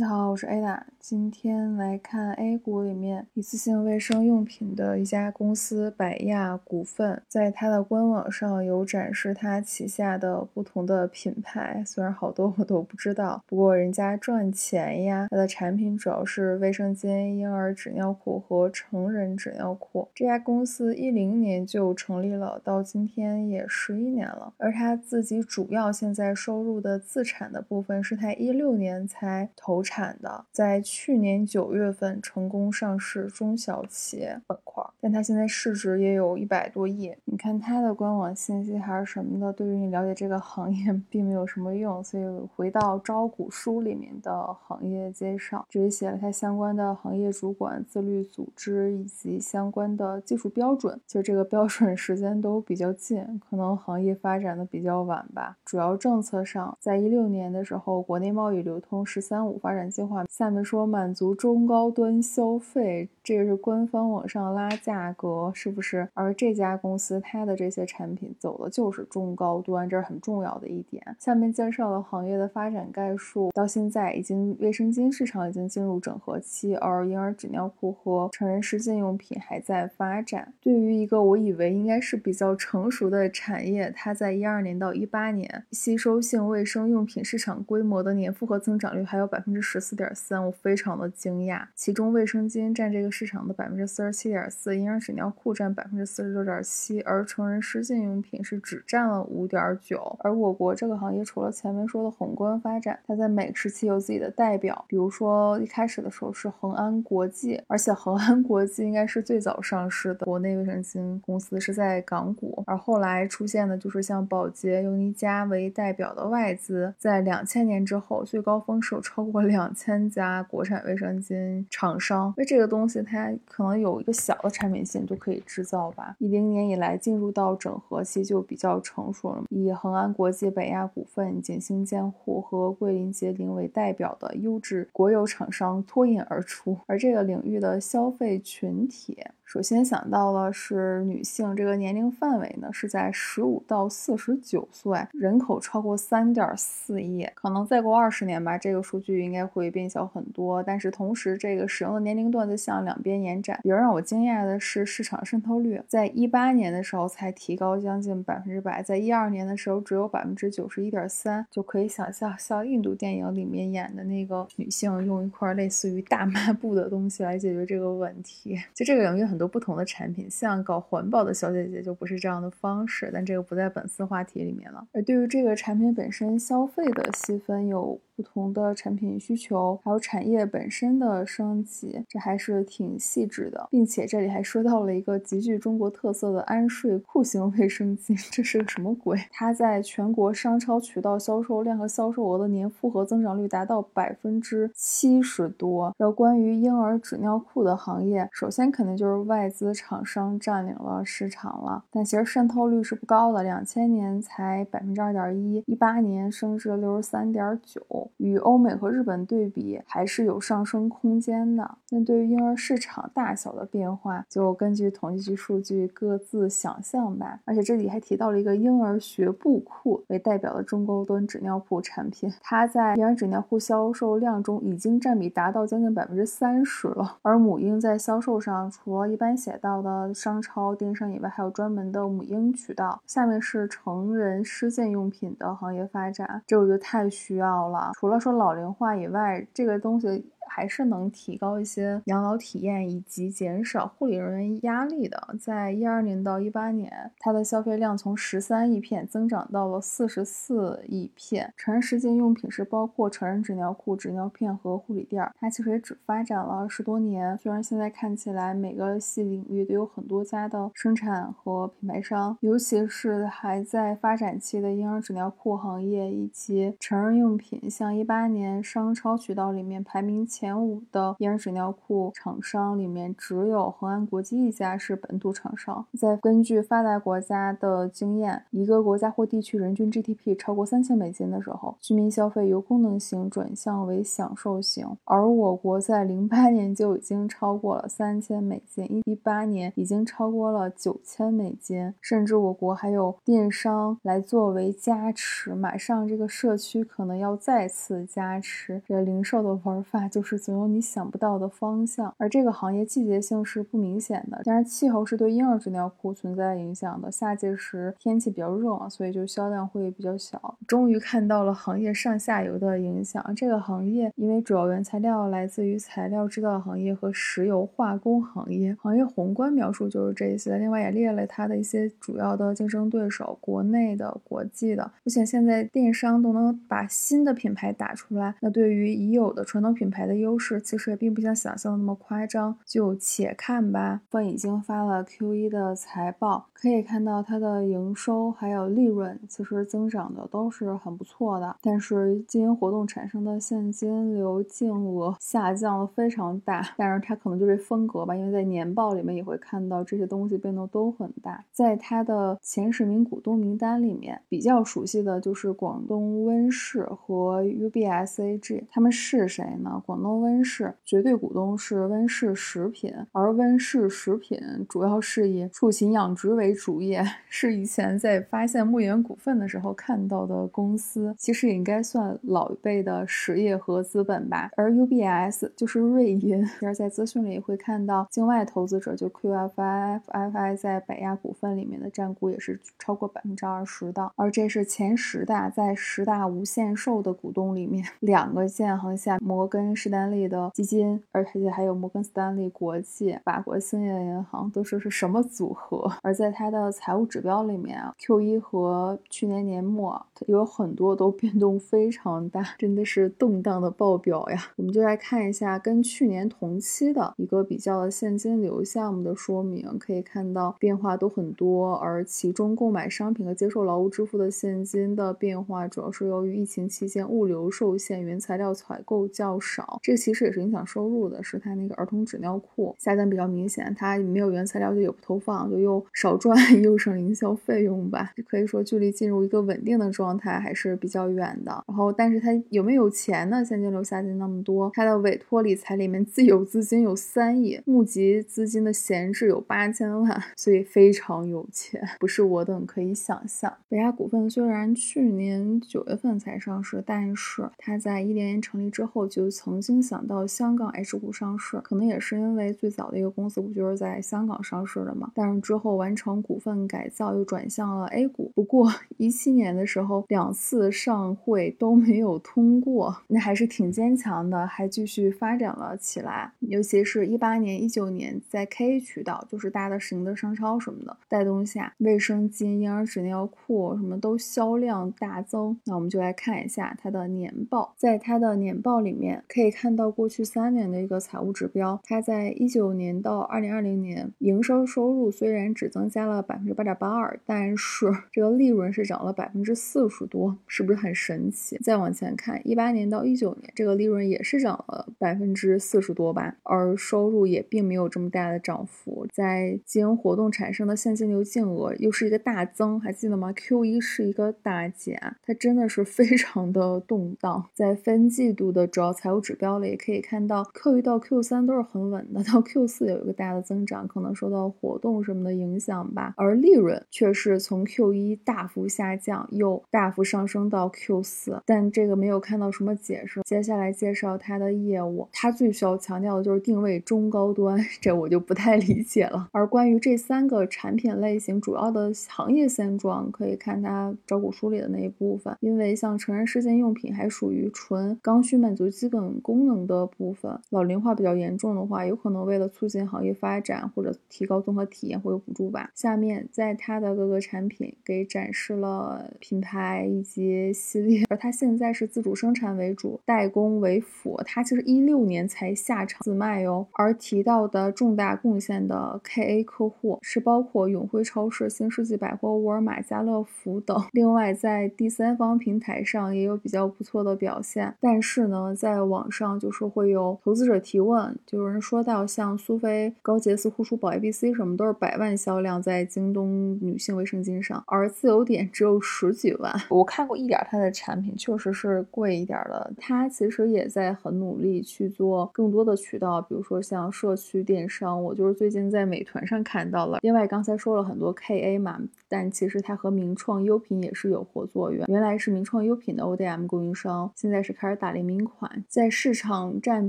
你好，我是 Ada。今天来看 A 股里面一次性卫生用品的一家公司百亚股份，在它的官网上有展示它旗下的不同的品牌，虽然好多我都不知道，不过人家赚钱呀。它的产品主要是卫生巾、婴儿纸尿裤和成人纸尿裤。这家公司一零年就成立了，到今天也十一年了。而它自己主要现在收入的自产的部分，是它一六年才投。产产的在去年九月份成功上市中小企业板块，但它现在市值也有一百多亿。你看它的官网信息还是什么的，对于你了解这个行业 并没有什么用。所以回到招股书里面的行业介绍，这里写了它相关的行业主管、自律组织以及相关的技术标准。其实这个标准时间都比较近，可能行业发展的比较晚吧。主要政策上，在一六年的时候，国内贸易流通“十三五”发展。计划下面说满足中高端消费，这个是官方网上拉价格，是不是？而这家公司它的这些产品走的就是中高端，这是很重要的一点。下面介绍了行业的发展概述，到现在已经卫生巾市场已经进入整合期，而婴儿纸尿裤和成人湿巾用品还在发展。对于一个我以为应该是比较成熟的产业，它在一二年到一八年吸收性卫生用品市场规模的年复合增长率还有百分之。十四点三，我非常的惊讶。其中卫生巾占这个市场的百分之四十七点四，婴儿纸尿裤占百分之四十六点七，而成人湿巾用品是只占了五点九。而我国这个行业除了前面说的宏观发展，它在每个时期有自己的代表。比如说一开始的时候是恒安国际，而且恒安国际应该是最早上市的国内卫生巾公司，是在港股。而后来出现的就是像宝洁、尤妮佳为代表的外资，在两千年之后最高峰是有超过两。两千家国产卫生巾厂商，因为这个东西它可能有一个小的产品线就可以制造吧。一零年以来进入到整合期就比较成熟了，以恒安国际、北亚股份、景星监护和桂林杰林为代表的优质国有厂商脱颖而出，而这个领域的消费群体。首先想到了是女性，这个年龄范围呢是在十五到四十九岁，人口超过三点四亿，可能再过二十年吧，这个数据应该会变小很多。但是同时，这个使用的年龄段在向两边延展。比较让我惊讶的是，市场渗透率在一八年的时候才提高将近百分之百，在一二年的时候只有百分之九十一点三，就可以想象像印度电影里面演的那个女性用一块类似于大抹布的东西来解决这个问题。就这个领域很。多不同的产品，像搞环保的小姐姐就不是这样的方式，但这个不在本次话题里面了。而对于这个产品本身消费的细分有。不同的产品需求，还有产业本身的升级，这还是挺细致的，并且这里还说到了一个极具中国特色的安睡裤型卫生巾，这是个什么鬼？它在全国商超渠道销售量和销售额的年复合增长率达到百分之七十多。然后关于婴儿纸尿裤的行业，首先肯定就是外资厂商占领了市场了，但其实渗透率是不高的，两千年才百分之二点一，一八年升至六十三点九。与欧美和日本对比，还是有上升空间的。那对于婴儿市场大小的变化，就根据统计局数据各自想象吧。而且这里还提到了一个婴儿学步裤为代表的中高端纸尿裤产品，它在婴儿纸尿裤销售量中已经占比达到将近百分之三十了。而母婴在销售上，除了一般写到的商超、电商以外，还有专门的母婴渠道。下面是成人湿巾用品的行业发展，这我觉得太需要了。除了说老龄化以外，这个东西。还是能提高一些养老体验以及减少护理人员压力的。在一二年到一八年，它的消费量从十三亿片增长到了四十四亿片。成人湿巾用品是包括成人纸尿裤、纸尿片和护理垫儿。它其实也只发展了十多年，虽然现在看起来每个系领域都有很多家的生产和品牌商，尤其是还在发展期的婴儿纸尿裤行业以及成人用品，像一八年商超渠道里面排名前。前五的婴儿纸尿裤厂商里面，只有恒安国际一家是本土厂商。再根据发达国家的经验，一个国家或地区人均 GDP 超过三千美金的时候，居民消费由功能型转向为享受型。而我国在零八年就已经超过了三千美金，一八年已经超过了九千美金，甚至我国还有电商来作为加持，马上这个社区可能要再次加持。这零售的玩法就就是总有你想不到的方向，而这个行业季节性是不明显的，当然气候是对婴儿纸尿裤存在影响的。夏季时天气比较热嘛，所以就销量会比较小。终于看到了行业上下游的影响。这个行业因为主要原材料来自于材料制造行业和石油化工行业，行业宏观描述就是这些。另外也列了它的一些主要的竞争对手，国内的、国际的。而且现在电商都能把新的品牌打出来，那对于已有的传统品牌的优势，其实也并不像想象的那么夸张。就且看吧。方已经发了 Q 一的财报，可以看到它的营收还有利润，其实增长的都是很不错的。但是经营活动产生的现金流净额下降了非常大。但是它可能就这风格吧，因为在年报里面也会看到这些东西变动都很大。在它的前十名股东名单里面，比较熟悉的就是广东温氏和 UBSAG，他们是谁呢？广东温氏绝对股东是温氏食品，而温氏食品主要是以畜禽养殖为主业，是以前在发现牧原股份的时候看到的公司，其实也应该算老一辈的实业和资本吧。而 UBS 就是瑞银，其实在资讯里会看到境外投资者就 QFIFI 在百亚股份里面的占股也是超过百分之二十的，而这是前十大在十大无限售的股东里面两个建行下摩根是丹利的基金，而且还有摩根士丹利国际、法国兴业银行，都说是什么组合？而在它的财务指标里面啊，Q 一和去年年末有很多都变动非常大，真的是动荡的爆表呀。我们就来看一下跟去年同期的一个比较的现金流项目的说明，可以看到变化都很多，而其中购买商品和接受劳务支付的现金的变化，主要是由于疫情期间物流受限，原材料采购较少，这其实也是影响收入的，是它那个儿童纸尿裤下降比较明显，它没有原材料就也不投放，就又少赚 又省营销费用吧，可以说距离进入一个稳定的状状态还是比较远的。然后，但是他有没有钱呢？现金流下降那么多，他的委托理财里面自有资金有三亿，募集资金的闲置有八千万，所以非常有钱，不是我等可以想象。北亚股份虽然去年九月份才上市，但是他在一零年成立之后就曾经想到香港 H 股上市，可能也是因为最早的一个公司不就是在香港上市的嘛？但是之后完成股份改造，又转向了 A 股。不过一七年的时候，两次上会都没有通过，那还是挺坚强的，还继续发展了起来。尤其是一八年、一九年，在 K 渠道，就是大的实营的商超什么的带动下，卫生巾、婴儿纸尿裤什么都销量大增。那我们就来看一下它的年报，在它的年报里面可以看到过去三年的一个财务指标，它在一九年到二零二零年营收收入虽然只增加了百分之八点八二，但是这个利润是涨了百分之四十多，是不是很神奇？再往前看，一八年到一九年这个利润也是涨了百分之四十多吧，而收入也并没有这么大的涨幅。在经营活动产生的现金流净额又是一个大增，还记得吗？Q 一是一个大减，它真的是非常的动荡。在分季度的主要财务指标里，也可以看到 Q 一到 Q 三都是很稳的，到 Q 四有一个大的增长，可能受到活动什么的影响吧。而利润却是从 Q 一大幅下降，又大大幅上升到 Q 四，但这个没有看到什么解释。接下来介绍它的业务，它最需要强调的就是定位中高端，这我就不太理解了。而关于这三个产品类型主要的行业现状，可以看它招股书里的那一部分。因为像成人世界用品还属于纯刚需满足基本功能的部分，老龄化比较严重的话，有可能为了促进行业发展或者提高综合体验会有补助吧。下面在它的各个产品给展示了品牌。牌以及系列，而它现在是自主生产为主，代工为辅。它其实一六年才下场自卖哟。而提到的重大贡献的 KA 客户是包括永辉超市、新世纪百货、沃尔玛、家乐福等。另外，在第三方平台上也有比较不错的表现。但是呢，在网上就是会有投资者提问，就有人说到像苏菲、高洁丝、护舒宝、ABC 什么都是百万销量在京东女性卫生巾上，而自由点只有十几万。我看过一点它的产品，确实是贵一点的。它其实也在很努力去做更多的渠道，比如说像社区电商，我就是最近在美团上看到了。另外刚才说了很多 KA 嘛，但其实它和名创优品也是有合作缘，原来是名创优品的 ODM 供应商，现在是开始打联名款，在市场占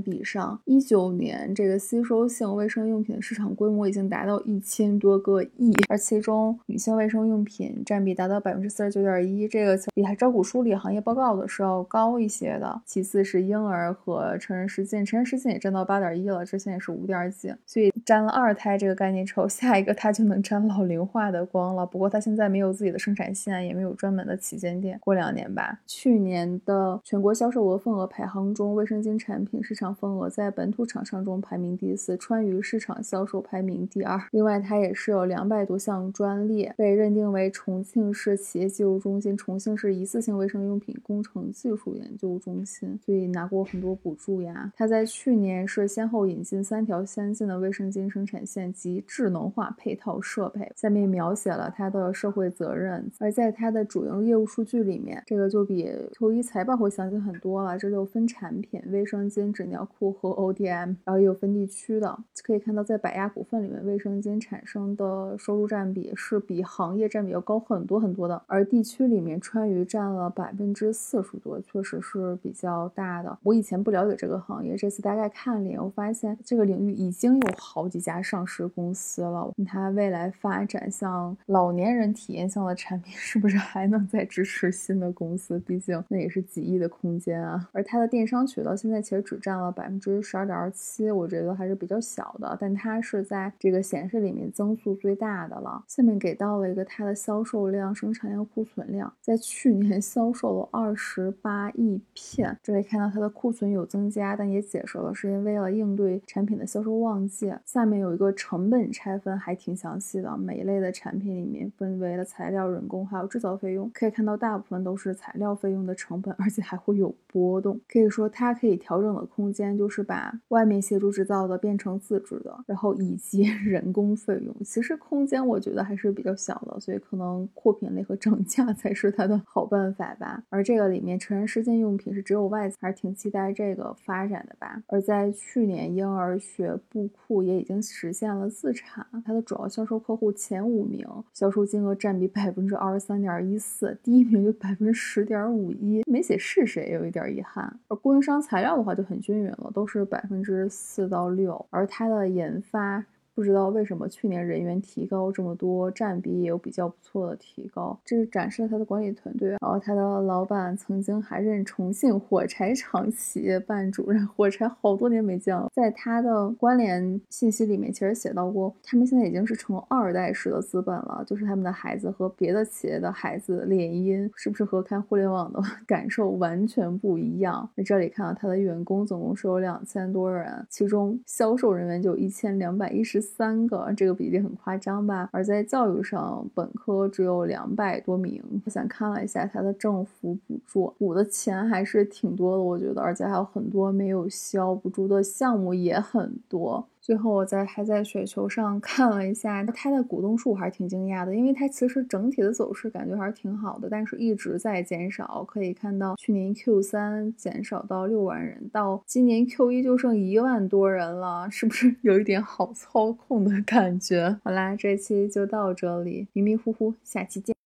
比上，一九年这个吸收性卫生用品的市场规模已经达到一千多个亿，而其中女性卫生用品占比达到百分之四十九点一，这个比它招股书里行业报告的是要高一些的。其次是婴儿和成人试剂，成人试剂也占到八点一了，之前也是五点几，所以沾了二胎这个概念之后，下一个它就能沾老龄化的光了。不过它现在没有自己的生产线，也没有专门的旗舰店，过两年吧。去年的全国销售额份额排行中，卫生巾产品市场份额在本土厂商中排名第四，川渝市场销售排名第二。另外，它也是有两百多项专利，被认定为重庆市企业技术中心、重庆市一次性卫生用品工程技术研究中心，所以拿过很多补助呀。它在去年是先后引进三条先进的卫生巾生产线及智能化配套设备。下面描写了它的社会责任，而在它的主营业务数据里面，这个就比 Q 一财报会详细很多了。这里有分产品、卫生巾、纸尿裤和 ODM，然后也有分地区的，可以看到在百亚股份里面，卫生巾产生的收入占比是比行业占比要高很多很多的。而地区里面，川渝占了百分之四十多，确实是比较大的。我以前不了解这个行业，这次大概看了眼，我发现这个领域已经有好几家上市公司了。它未来发展像老年人体验向的产品，是不是还能再支持新的公司？毕竟那也是几亿的空间啊。而它的电商渠道现在其实只占了百分之十二点二七，我觉得还是比较小的。但它是在这个显示里面增速最大的了。下面给到了一个它的销售量、生产量、库存量，在去年销售了二十八亿片。这里看到它的库存有增加，但也解释了是因为了应对产品的销售旺季。下面有一个成本拆分，还挺详细的。每一类的产品里面分为了材料、人工还有制造费用，可以看到大部分都是材料费用的成本，而且还会有波动。可以说它可以调整的空间就是把外面协助制造的变成自制的，然后以及 人工费用，其实空间我觉得还是比较小的，所以可能扩品类和涨价才是它的好办法吧。而这个里面成人湿巾用品是只有外资，还是挺期待这个发展的吧。而在去年，婴儿学步库也已经实现了自产，它的主要销售客户前五名销售金额占比百分之二十三点一四，第一名就百分之十点五一，没写是谁，有一点遗憾。而供应商材料的话就很均匀了，都是百分之四到六，而它的研发。不知道为什么去年人员提高这么多，占比也有比较不错的提高，这是展示了他的管理团队。然后他的老板曾经还任重庆火柴厂企业办主任，火柴好多年没见了。在他的关联信息里面，其实写到过，他们现在已经是成二代式的资本了，就是他们的孩子和别的企业的孩子联姻，是不是和看互联网的 感受完全不一样？在这里看到他的员工总共是有两千多人，其中销售人员就一千两百一十。三个，这个比例很夸张吧？而在教育上，本科只有两百多名。我想看了一下它的政府补助，补的钱还是挺多的，我觉得，而且还有很多没有消，补助的项目也很多。最后，我在还在雪球上 看了一下它的股东数，还是挺惊讶的，因为它其实整体的走势感觉还是挺好的，但是一直在减少。可以看到，去年 Q 三减少到六万人，到今年 Q 一就剩一万多人了，是不是有一点好操控的感觉？好啦，这期就到这里，迷迷糊糊，下期见。